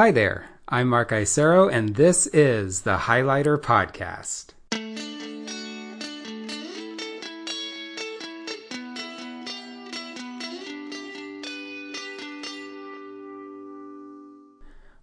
Hi there, I'm Mark Isero, and this is the Highlighter Podcast.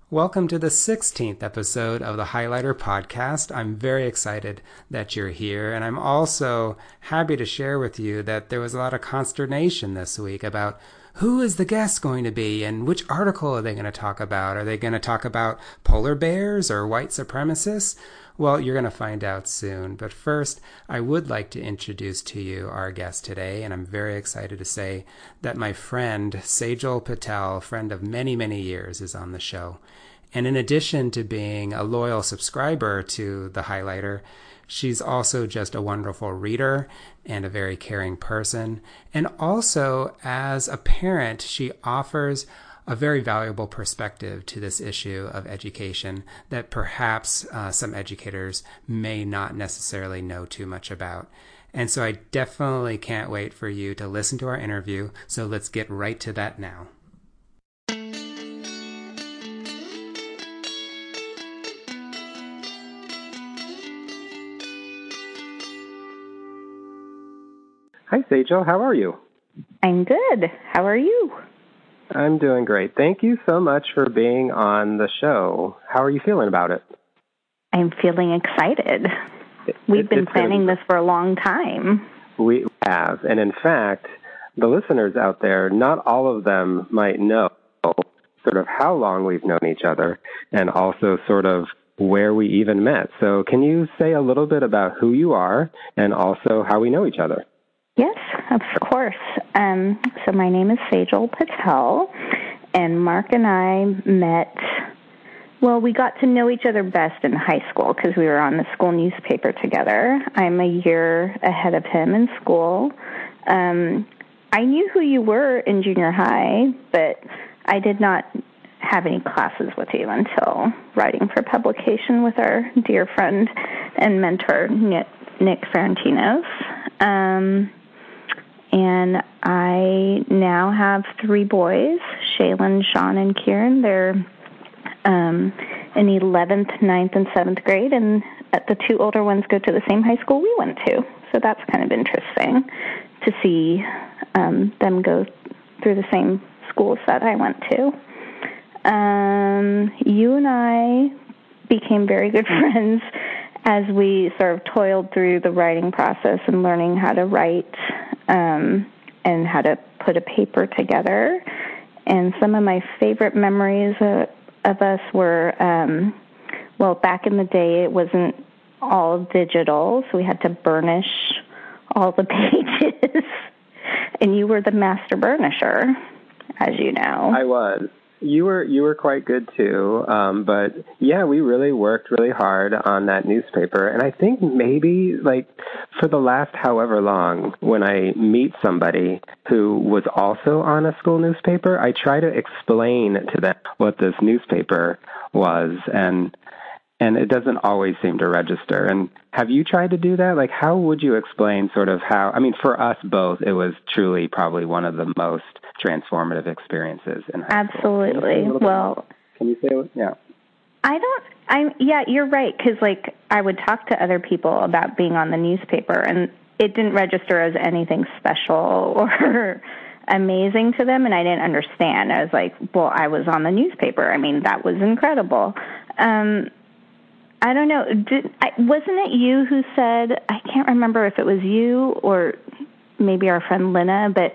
Welcome to the 16th episode of the Highlighter Podcast. I'm very excited that you're here, and I'm also happy to share with you that there was a lot of consternation this week about who is the guest going to be and which article are they going to talk about? Are they going to talk about polar bears or white supremacists? Well, you're going to find out soon. But first, I would like to introduce to you our guest today, and I'm very excited to say that my friend Sejal Patel, friend of many, many years, is on the show. And in addition to being a loyal subscriber to the highlighter, She's also just a wonderful reader and a very caring person. And also, as a parent, she offers a very valuable perspective to this issue of education that perhaps uh, some educators may not necessarily know too much about. And so I definitely can't wait for you to listen to our interview. So let's get right to that now. Hi, Sejal. How are you? I'm good. How are you? I'm doing great. Thank you so much for being on the show. How are you feeling about it? I'm feeling excited. It, We've it, been planning this for a long time. We have. And in fact, the listeners out there, not all of them might know sort of how long we've known each other and also sort of where we even met. So, can you say a little bit about who you are and also how we know each other? Of course. Um, so my name is Sejal Patel, and Mark and I met. Well, we got to know each other best in high school because we were on the school newspaper together. I'm a year ahead of him in school. Um, I knew who you were in junior high, but I did not have any classes with you until writing for publication with our dear friend and mentor Nick, Nick Ferentinos. Um, and I now have three boys, Shaylin, Sean, and Kieran. They're um, in 11th, 9th, and 7th grade, and the two older ones go to the same high school we went to. So that's kind of interesting to see um, them go through the same schools that I went to. Um, you and I became very good friends as we sort of toiled through the writing process and learning how to write um, and how to put a paper together. And some of my favorite memories uh, of us were, um, well, back in the day, it wasn't all digital, so we had to burnish all the pages. and you were the master burnisher, as you know. I was. You were you were quite good too, um, but yeah, we really worked really hard on that newspaper, and I think maybe like for the last however long, when I meet somebody who was also on a school newspaper, I try to explain to them what this newspaper was, and and it doesn't always seem to register. And have you tried to do that? Like, how would you explain sort of how? I mean, for us both, it was truly probably one of the most transformative experiences in high Absolutely. School. Well, can you say what? Yeah. I don't. I'm. yeah, you're right. Because like I would talk to other people about being on the newspaper, and it didn't register as anything special or amazing to them, and I didn't understand. I was like, well, I was on the newspaper. I mean, that was incredible. Um, I don't know. Did, I, wasn't it you who said? I can't remember if it was you or maybe our friend Lena, but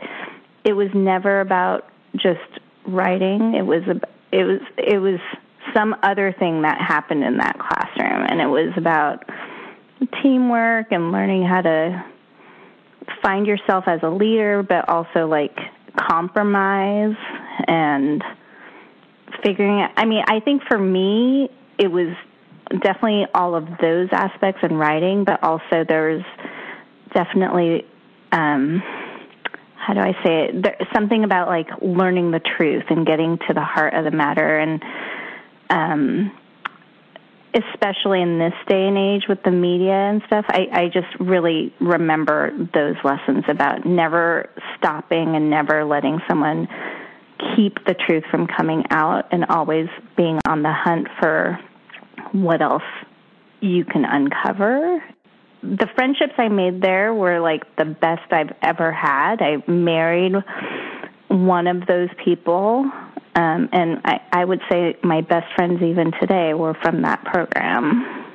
it was never about just writing. It was a, it was it was some other thing that happened in that classroom, and it was about teamwork and learning how to find yourself as a leader, but also like compromise and figuring out. I mean, I think for me, it was definitely all of those aspects in writing, but also there's definitely um, how do I say it? There's something about like learning the truth and getting to the heart of the matter, and um, especially in this day and age with the media and stuff, I, I just really remember those lessons about never stopping and never letting someone keep the truth from coming out and always being on the hunt for what else you can uncover. The friendships I made there were like the best I've ever had. I married one of those people, um, and I, I would say my best friends even today were from that program.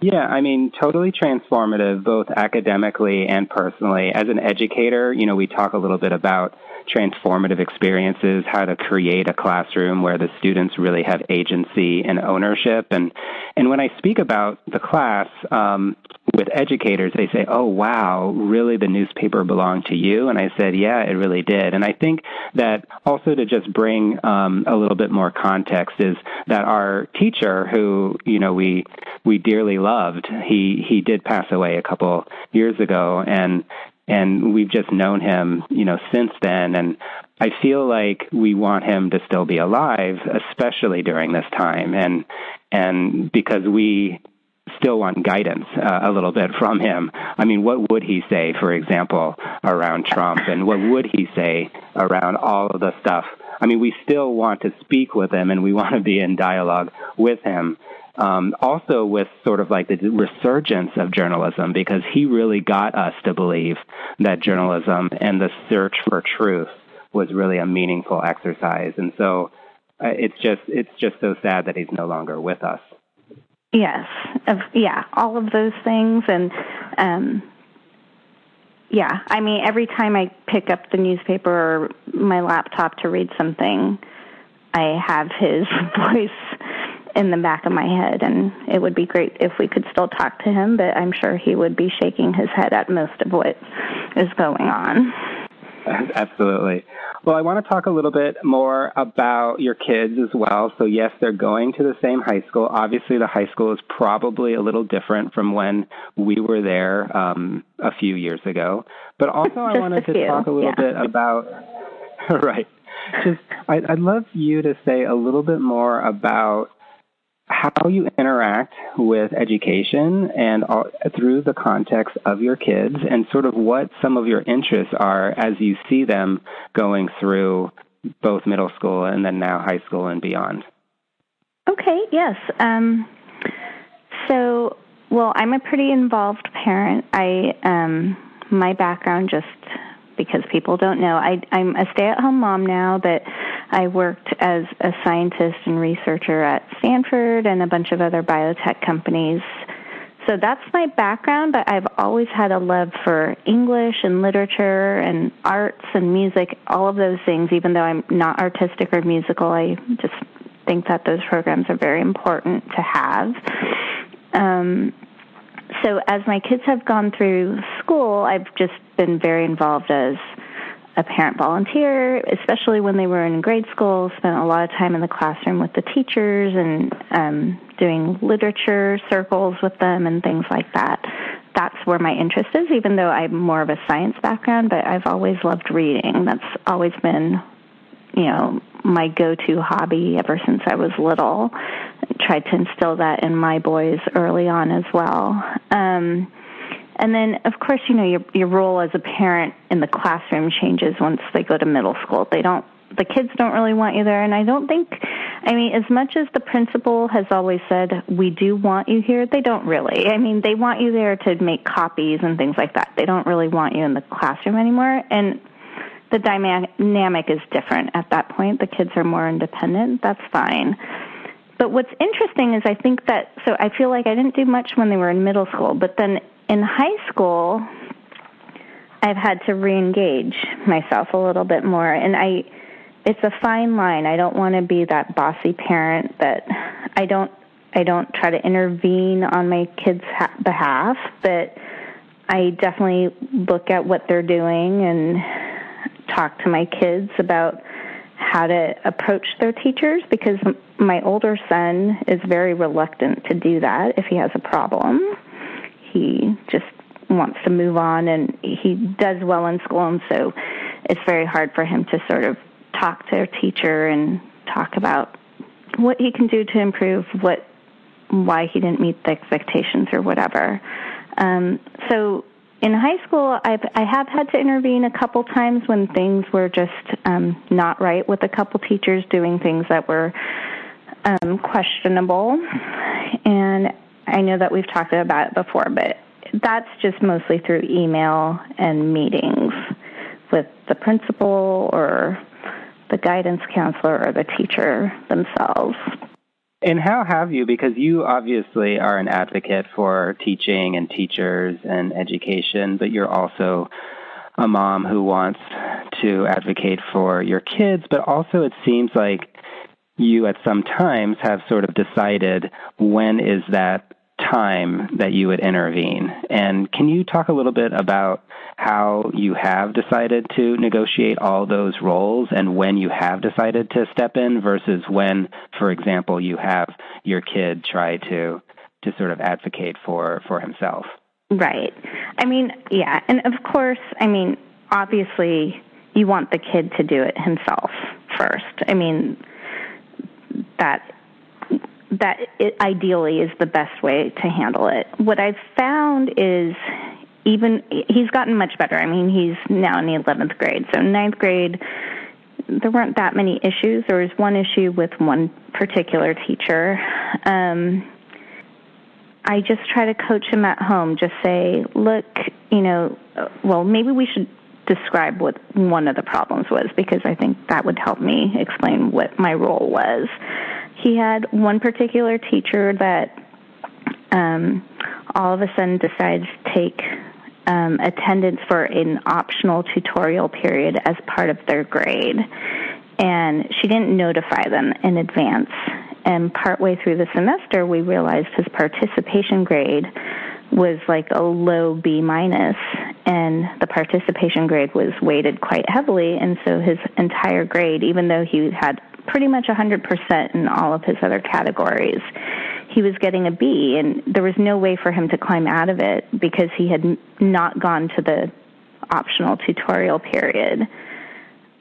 Yeah, I mean, totally transformative, both academically and personally. As an educator, you know, we talk a little bit about transformative experiences, how to create a classroom where the students really have agency and ownership. And and when I speak about the class um, with educators, they say, "Oh, wow, really? The newspaper belonged to you?" And I said, "Yeah, it really did." And I think that also to just bring um, a little bit more context is that our teacher, who you know we we dearly loved, he he did pass away a couple years ago, and and we've just known him, you know, since then. And I feel like we want him to still be alive, especially during this time, and and because we still want guidance uh, a little bit from him. I mean, what would he say, for example, around Trump, and what would he say around all of the stuff? I mean, we still want to speak with him, and we want to be in dialogue with him um, also with sort of like the resurgence of journalism because he really got us to believe that journalism and the search for truth was really a meaningful exercise. And so uh, it's just it's just so sad that he's no longer with us. Yes, of, yeah, all of those things, and um, yeah, I mean, every time I pick up the newspaper or my laptop to read something, I have his voice in the back of my head and it would be great if we could still talk to him but i'm sure he would be shaking his head at most of what is going on. Absolutely. Well i want to talk a little bit more about your kids as well. So yes they're going to the same high school. Obviously the high school is probably a little different from when we were there um, a few years ago. But also i wanted to talk a little yeah. bit about right. Just I'd, I'd love you to say a little bit more about how you interact with education and all, through the context of your kids and sort of what some of your interests are as you see them going through both middle school and then now high school and beyond. Okay, yes. Um, so, well, I'm a pretty involved parent. I um, my background just because people don't know. I, I'm a stay-at-home mom now, but I worked as a scientist and researcher at Stanford and a bunch of other biotech companies. So that's my background, but I've always had a love for English and literature and arts and music, all of those things, even though I'm not artistic or musical. I just think that those programs are very important to have. Um, so as my kids have gone through school, I've just been very involved as a parent volunteer, especially when they were in grade school, spent a lot of time in the classroom with the teachers and um, doing literature circles with them and things like that. That's where my interest is, even though I'm more of a science background, but I've always loved reading. That's always been, you know, my go-to hobby ever since I was little. I tried to instill that in my boys early on as well. Um, and then, of course, you know your your role as a parent in the classroom changes once they go to middle school. They don't the kids don't really want you there, and I don't think. I mean, as much as the principal has always said we do want you here, they don't really. I mean, they want you there to make copies and things like that. They don't really want you in the classroom anymore, and the dynamic is different at that point. The kids are more independent. That's fine. But what's interesting is I think that so I feel like I didn't do much when they were in middle school, but then in high school, I've had to reengage myself a little bit more, and I. It's a fine line. I don't want to be that bossy parent that I don't. I don't try to intervene on my kids' ha- behalf, but I definitely look at what they're doing and talk to my kids about how to approach their teachers because my older son is very reluctant to do that if he has a problem he just wants to move on and he does well in school and so it's very hard for him to sort of talk to a teacher and talk about what he can do to improve what why he didn't meet the expectations or whatever. Um, so in high school, I've I have had to intervene a couple times when things were just um, not right with a couple teachers doing things that were um, questionable, and I know that we've talked about it before, but that's just mostly through email and meetings with the principal or the guidance counselor or the teacher themselves. And how have you, because you obviously are an advocate for teaching and teachers and education, but you're also a mom who wants to advocate for your kids, but also it seems like you at some times have sort of decided when is that time that you would intervene. And can you talk a little bit about how you have decided to negotiate all those roles and when you have decided to step in versus when, for example, you have your kid try to to sort of advocate for for himself? Right. I mean, yeah, and of course, I mean, obviously you want the kid to do it himself first. I mean, that that it ideally is the best way to handle it. What I've found is even he's gotten much better. I mean, he's now in the 11th grade. So, ninth grade, there weren't that many issues. There was one issue with one particular teacher. Um, I just try to coach him at home. Just say, look, you know, well, maybe we should describe what one of the problems was because I think that would help me explain what my role was he had one particular teacher that um, all of a sudden decides to take um, attendance for an optional tutorial period as part of their grade. And she didn't notify them in advance. And partway through the semester, we realized his participation grade was like a low B minus, and the participation grade was weighted quite heavily. And so his entire grade, even though he had pretty much 100% in all of his other categories. He was getting a B, and there was no way for him to climb out of it because he had not gone to the optional tutorial period.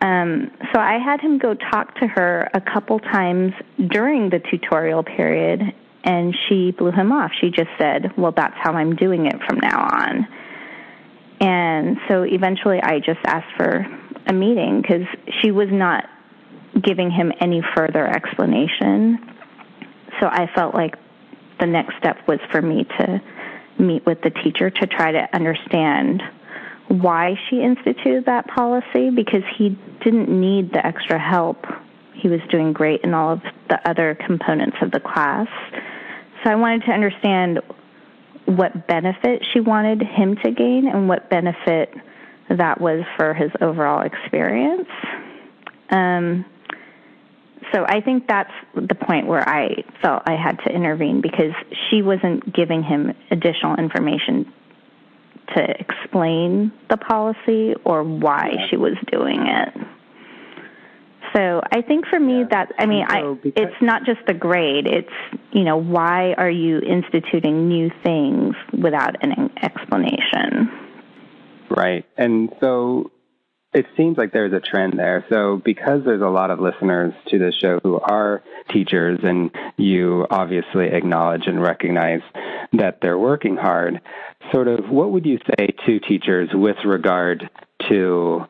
Um, so I had him go talk to her a couple times during the tutorial period, and she blew him off. She just said, Well, that's how I'm doing it from now on. And so eventually I just asked for a meeting because she was not giving him any further explanation. So I felt like the next step was for me to meet with the teacher to try to understand why she instituted that policy because he didn't need the extra help. He was doing great in all of the other components of the class. So I wanted to understand what benefit she wanted him to gain and what benefit that was for his overall experience. Um, so I think that's the point where I felt I had to intervene because she wasn't giving him additional information to explain the policy or why she was doing it. So I think for me yeah. that I mean so I it's not just the grade it's you know why are you instituting new things without an explanation Right. And so it seems like there's a trend there. So, because there's a lot of listeners to this show who are teachers, and you obviously acknowledge and recognize that they're working hard, sort of what would you say to teachers with regard to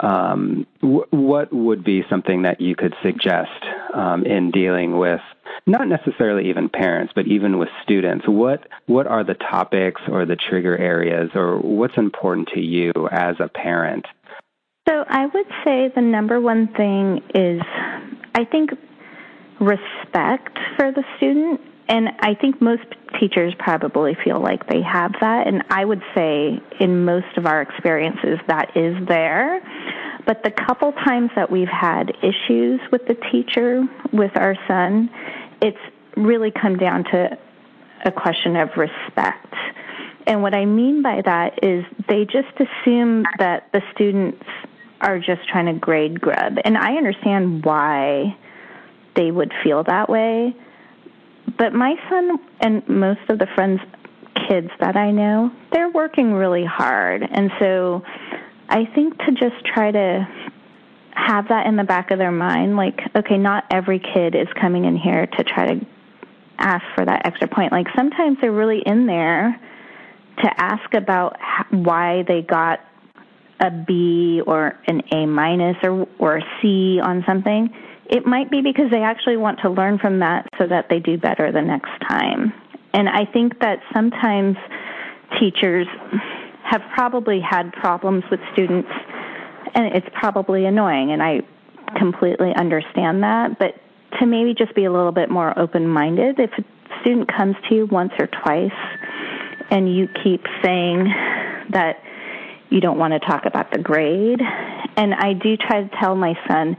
um, what would be something that you could suggest um, in dealing with not necessarily even parents, but even with students? What what are the topics or the trigger areas, or what's important to you as a parent so I would say the number one thing is I think respect for the student. And I think most teachers probably feel like they have that. And I would say in most of our experiences that is there. But the couple times that we've had issues with the teacher, with our son, it's really come down to a question of respect. And what I mean by that is they just assume that the students are just trying to grade grub. And I understand why they would feel that way. But my son and most of the friends kids that I know, they're working really hard. And so I think to just try to have that in the back of their mind like okay, not every kid is coming in here to try to ask for that extra point. Like sometimes they're really in there to ask about why they got a B or an A minus or or a C on something, it might be because they actually want to learn from that so that they do better the next time. And I think that sometimes teachers have probably had problems with students and it's probably annoying and I completely understand that, but to maybe just be a little bit more open-minded if a student comes to you once or twice and you keep saying that you don't want to talk about the grade. And I do try to tell my son,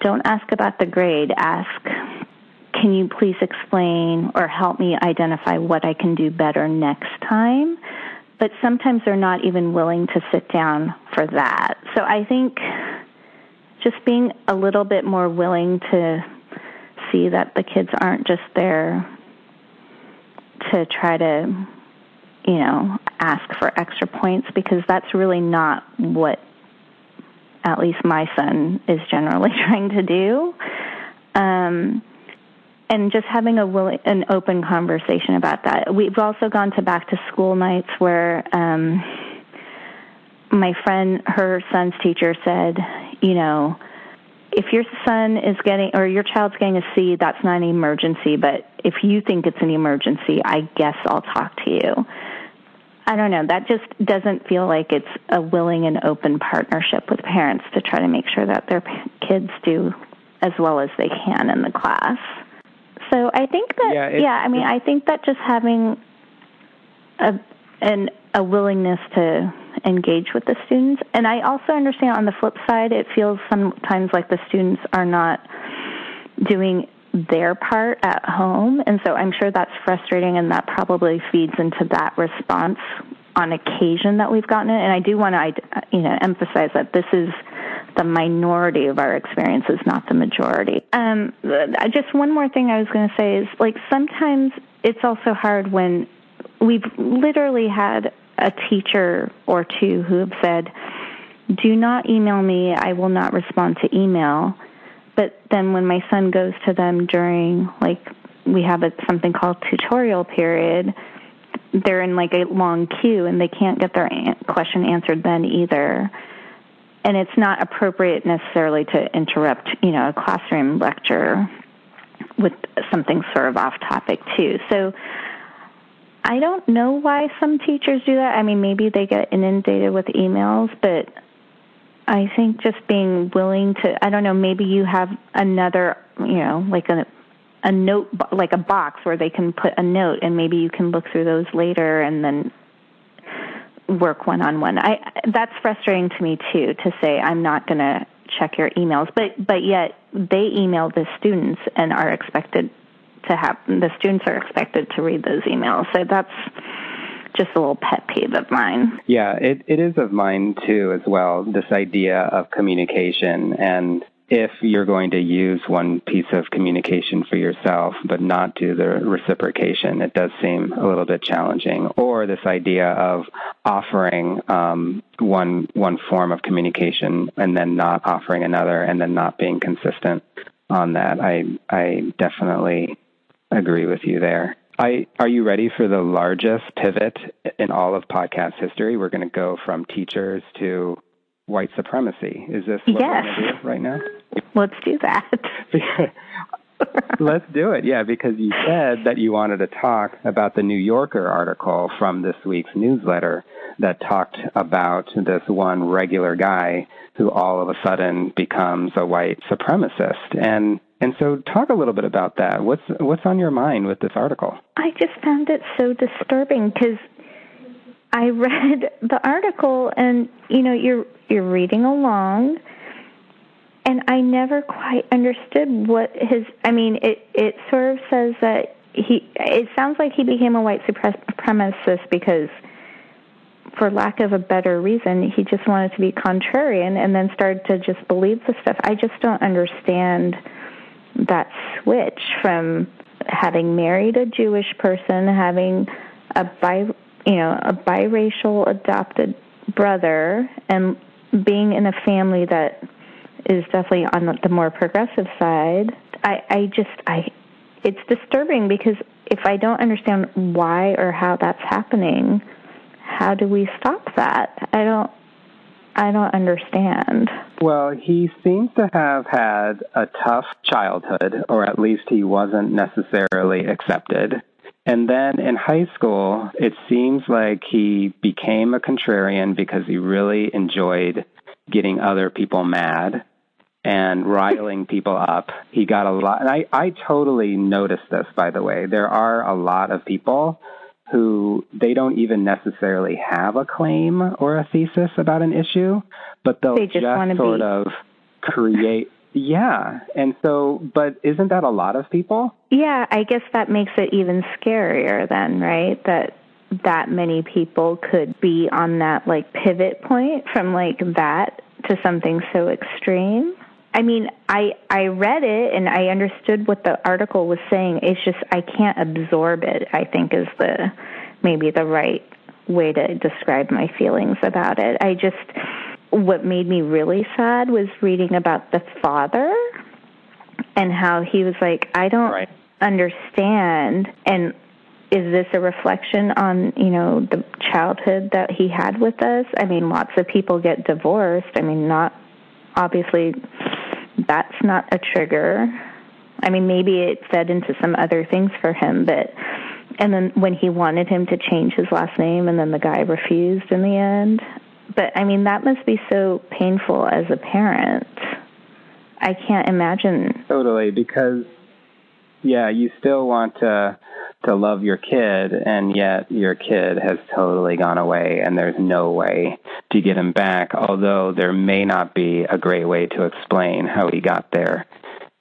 don't ask about the grade, ask, can you please explain or help me identify what I can do better next time? But sometimes they're not even willing to sit down for that. So I think just being a little bit more willing to see that the kids aren't just there to try to you know, ask for extra points because that's really not what at least my son is generally trying to do. Um, and just having a willing, an open conversation about that. We've also gone to back to school nights where um, my friend, her son's teacher said, you know, if your son is getting or your child's getting a C, that's not an emergency. But if you think it's an emergency, I guess I'll talk to you. I don't know. That just doesn't feel like it's a willing and open partnership with parents to try to make sure that their kids do as well as they can in the class. So I think that yeah, yeah I mean I think that just having a an a willingness to engage with the students and I also understand on the flip side it feels sometimes like the students are not doing their part at home. And so I'm sure that's frustrating and that probably feeds into that response on occasion that we've gotten it. And I do want to, you know, emphasize that this is the minority of our experiences, not the majority. Um, just one more thing I was going to say is like sometimes it's also hard when we've literally had a teacher or two who have said, do not email me. I will not respond to email but then when my son goes to them during like we have a, something called tutorial period, they're in like a long queue and they can't get their question answered then either. And it's not appropriate necessarily to interrupt, you know, a classroom lecture with something sort of off topic too. So I don't know why some teachers do that. I mean, maybe they get inundated with emails, but I think just being willing to, I don't know, maybe you have another, you know, like a, a note, like a box where they can put a note and maybe you can look through those later and then work one on one. I, that's frustrating to me too, to say I'm not going to check your emails, but, but yet they email the students and are expected to have, the students are expected to read those emails. So that's, just a little pet peeve of mine. Yeah, it, it is of mine too, as well. This idea of communication and if you're going to use one piece of communication for yourself but not do the reciprocation, it does seem a little bit challenging. Or this idea of offering um, one one form of communication and then not offering another, and then not being consistent on that. I I definitely agree with you there. I, are you ready for the largest pivot in all of podcast history? We're going to go from teachers to white supremacy. Is this what yes. we're going to do right now? Let's do that. Let's do it. Yeah, because you said that you wanted to talk about the New Yorker article from this week's newsletter that talked about this one regular guy who all of a sudden becomes a white supremacist. And and so, talk a little bit about that. What's what's on your mind with this article? I just found it so disturbing because I read the article, and you know, you're you're reading along, and I never quite understood what his. I mean, it it sort of says that he. It sounds like he became a white supremacist because for lack of a better reason, he just wanted to be contrarian and then started to just believe the stuff. I just don't understand that switch from having married a Jewish person, having a bi, you know, a biracial adopted brother, and being in a family that is definitely on the more progressive side. I, I just, I, it's disturbing because if I don't understand why or how that's happening, how do we stop that? I don't I don't understand. Well, he seems to have had a tough childhood, or at least he wasn't necessarily accepted. And then in high school, it seems like he became a contrarian because he really enjoyed getting other people mad and riling people up. He got a lot, and I, I totally noticed this, by the way. There are a lot of people who they don't even necessarily have a claim or a thesis about an issue, but they'll they just, just sort be... of create. Yeah. And so, but isn't that a lot of people? Yeah, I guess that makes it even scarier then, right? That that many people could be on that like pivot point from like that to something so extreme. I mean, I I read it and I understood what the article was saying. It's just I can't absorb it. I think is the maybe the right way to describe my feelings about it. I just what made me really sad was reading about the father and how he was like, I don't right. understand and is this a reflection on you know the childhood that he had with us i mean lots of people get divorced i mean not obviously that's not a trigger. I mean, maybe it fed into some other things for him, but and then when he wanted him to change his last name and then the guy refused in the end. But I mean, that must be so painful as a parent. I can't imagine. Totally, because yeah, you still want to to love your kid, and yet your kid has totally gone away, and there's no way to get him back. Although there may not be a great way to explain how he got there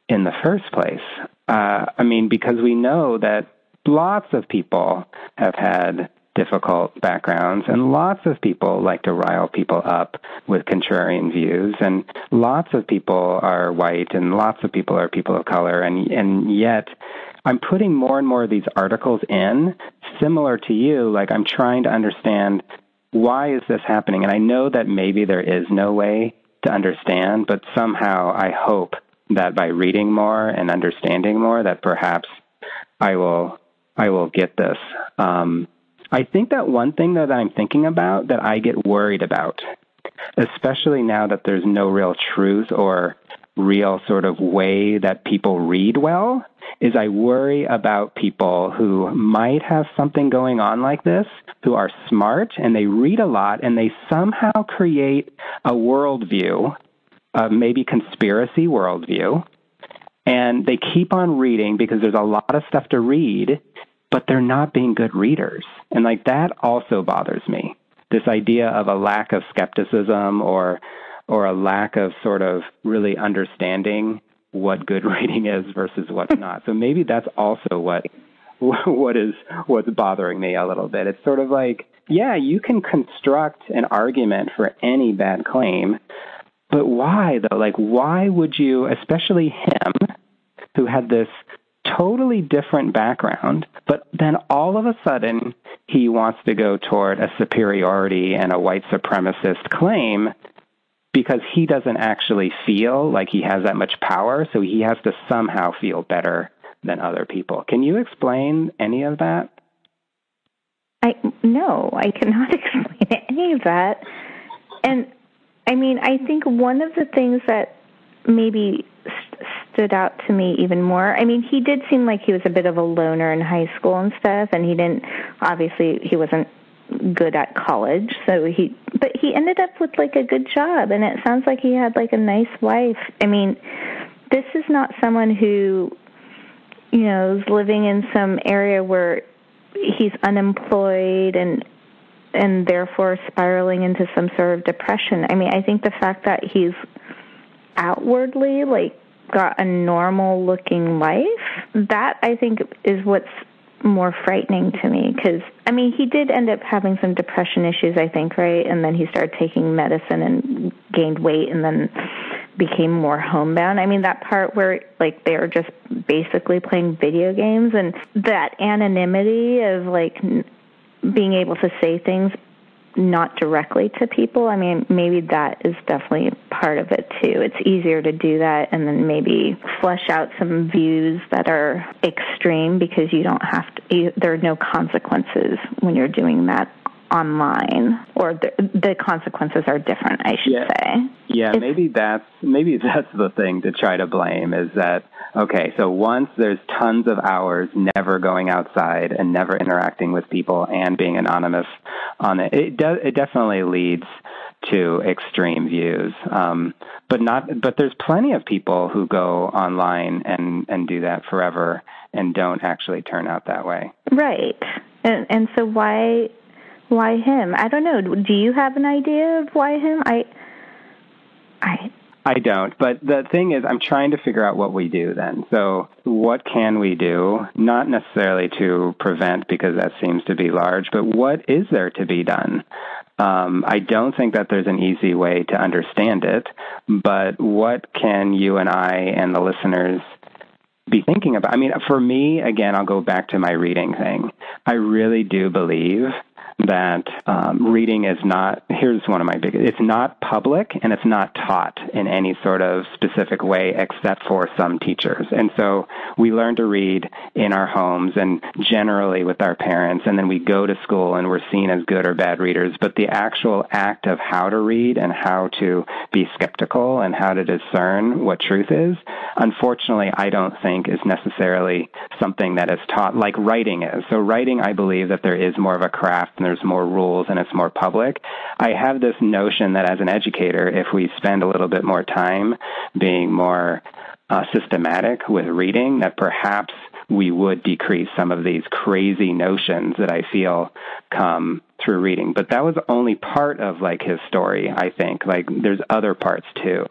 in the first place. Uh, I mean, because we know that lots of people have had difficult backgrounds, and lots of people like to rile people up with contrarian views, and lots of people are white, and lots of people are people of color, and and yet I'm putting more and more of these articles in, similar to you. Like I'm trying to understand why is this happening, and I know that maybe there is no way to understand, but somehow I hope that by reading more and understanding more, that perhaps I will I will get this. Um, I think that one thing though, that I'm thinking about that I get worried about, especially now that there's no real truth or real sort of way that people read well, is I worry about people who might have something going on like this, who are smart and they read a lot and they somehow create a worldview, uh, maybe conspiracy worldview, and they keep on reading because there's a lot of stuff to read but they're not being good readers. And like that also bothers me. This idea of a lack of skepticism or or a lack of sort of really understanding what good reading is versus what's not. So maybe that's also what what is what's bothering me a little bit. It's sort of like, yeah, you can construct an argument for any bad claim, but why though? Like why would you, especially him who had this totally different background, but then all of a sudden he wants to go toward a superiority and a white supremacist claim because he doesn't actually feel like he has that much power, so he has to somehow feel better than other people. Can you explain any of that? I no, I cannot explain any of that. And I mean, I think one of the things that maybe stood out to me even more. I mean, he did seem like he was a bit of a loner in high school and stuff, and he didn't obviously he wasn't good at college, so he but he ended up with like a good job, and it sounds like he had like a nice wife. I mean, this is not someone who you know is living in some area where he's unemployed and and therefore spiraling into some sort of depression. I mean, I think the fact that he's outwardly like got a normal looking life, that I think is what's more frightening to me because I mean he did end up having some depression issues I think right and then he started taking medicine and gained weight and then became more homebound. I mean that part where like they were just basically playing video games and that anonymity of like being able to say things not directly to people. I mean, maybe that is definitely part of it too. It's easier to do that and then maybe flesh out some views that are extreme because you don't have to, you, there are no consequences when you're doing that online, or the, the consequences are different. I should yeah. say. Yeah, It's- maybe that's maybe that's the thing to try to blame is that okay, so once there's tons of hours never going outside and never interacting with people and being anonymous on it, it does it definitely leads to extreme views. Um, but not but there's plenty of people who go online and and do that forever and don't actually turn out that way. Right. And and so why why him? I don't know. Do you have an idea of why him? I I I don't. But the thing is, I'm trying to figure out what we do then. So, what can we do? Not necessarily to prevent, because that seems to be large, but what is there to be done? Um, I don't think that there's an easy way to understand it, but what can you and I and the listeners be thinking about? I mean, for me, again, I'll go back to my reading thing. I really do believe that um, reading is not, here's one of my big, it's not public and it's not taught in any sort of specific way except for some teachers. And so we learn to read in our homes and generally with our parents, and then we go to school and we're seen as good or bad readers. But the actual act of how to read and how to be skeptical and how to discern what truth is, unfortunately, I don't think is necessarily something that is taught like writing is. So writing, I believe that there is more of a craft and there's more rules and it's more public. I have this notion that as an educator, if we spend a little bit more time being more uh, systematic with reading, that perhaps we would decrease some of these crazy notions that I feel come through reading. But that was only part of like his story, I think. Like there's other parts too.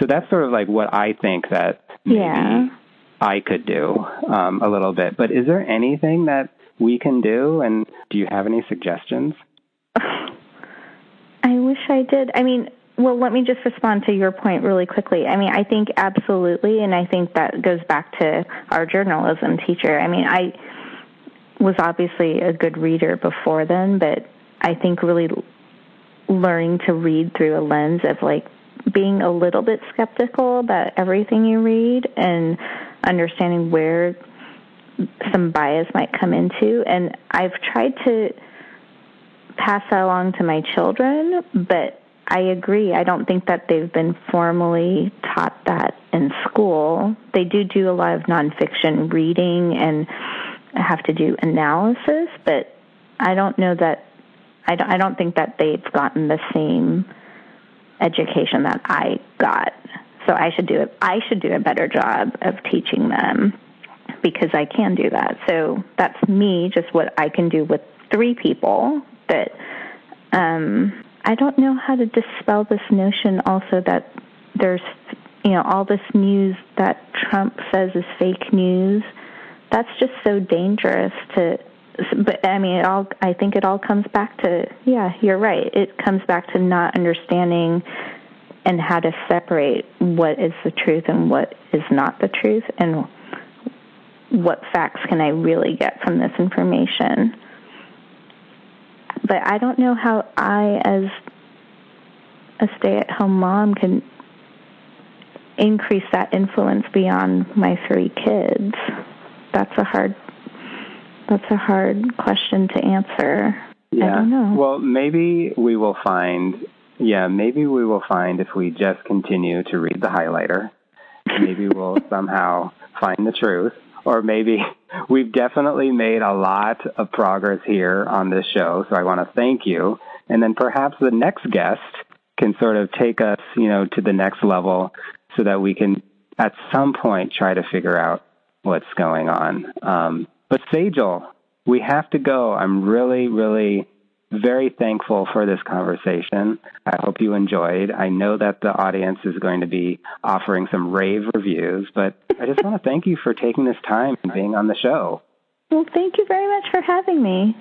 So that's sort of like what I think that maybe Yeah. I could do um, a little bit. But is there anything that we can do? And do you have any suggestions? I wish I did. I mean, well, let me just respond to your point really quickly. I mean, I think absolutely, and I think that goes back to our journalism teacher. I mean, I was obviously a good reader before then, but I think really learning to read through a lens of like being a little bit skeptical about everything you read and understanding where some bias might come into. And I've tried to pass that along to my children, but I agree. I don't think that they've been formally taught that in school. They do do a lot of nonfiction reading and have to do analysis, but I don't know that. I don't, I don't think that they've gotten the same education that I got. So I should do it. I should do a better job of teaching them because I can do that. So that's me, just what I can do with three people. But um, I don't know how to dispel this notion also that there's, you know, all this news that Trump says is fake news. That's just so dangerous to. But I mean, it all. I think it all comes back to yeah. You're right. It comes back to not understanding and how to separate what is the truth and what is not the truth, and what facts can I really get from this information. But I don't know how I, as a stay at home mom, can increase that influence beyond my three kids. That's a hard that's a hard question to answer. Yeah. I don't know. Well, maybe we will find. Yeah, maybe we will find if we just continue to read the highlighter. Maybe we'll somehow find the truth, or maybe we've definitely made a lot of progress here on this show. So I want to thank you, and then perhaps the next guest can sort of take us, you know, to the next level, so that we can at some point try to figure out what's going on. Um, but Sejal, we have to go. I'm really, really very thankful for this conversation. I hope you enjoyed. I know that the audience is going to be offering some rave reviews, but I just want to thank you for taking this time and being on the show. Well, thank you very much for having me.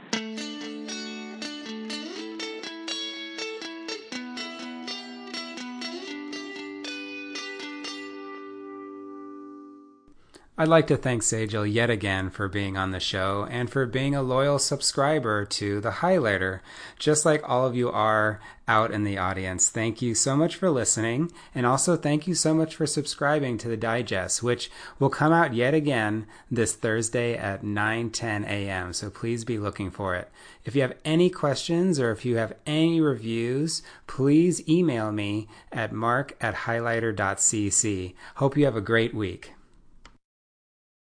I'd like to thank Sejal yet again for being on the show and for being a loyal subscriber to The Highlighter, just like all of you are out in the audience. Thank you so much for listening, and also thank you so much for subscribing to the digest, which will come out yet again this Thursday at 9 10 a.m. So please be looking for it. If you have any questions or if you have any reviews, please email me at mark at highlighter.cc. Hope you have a great week.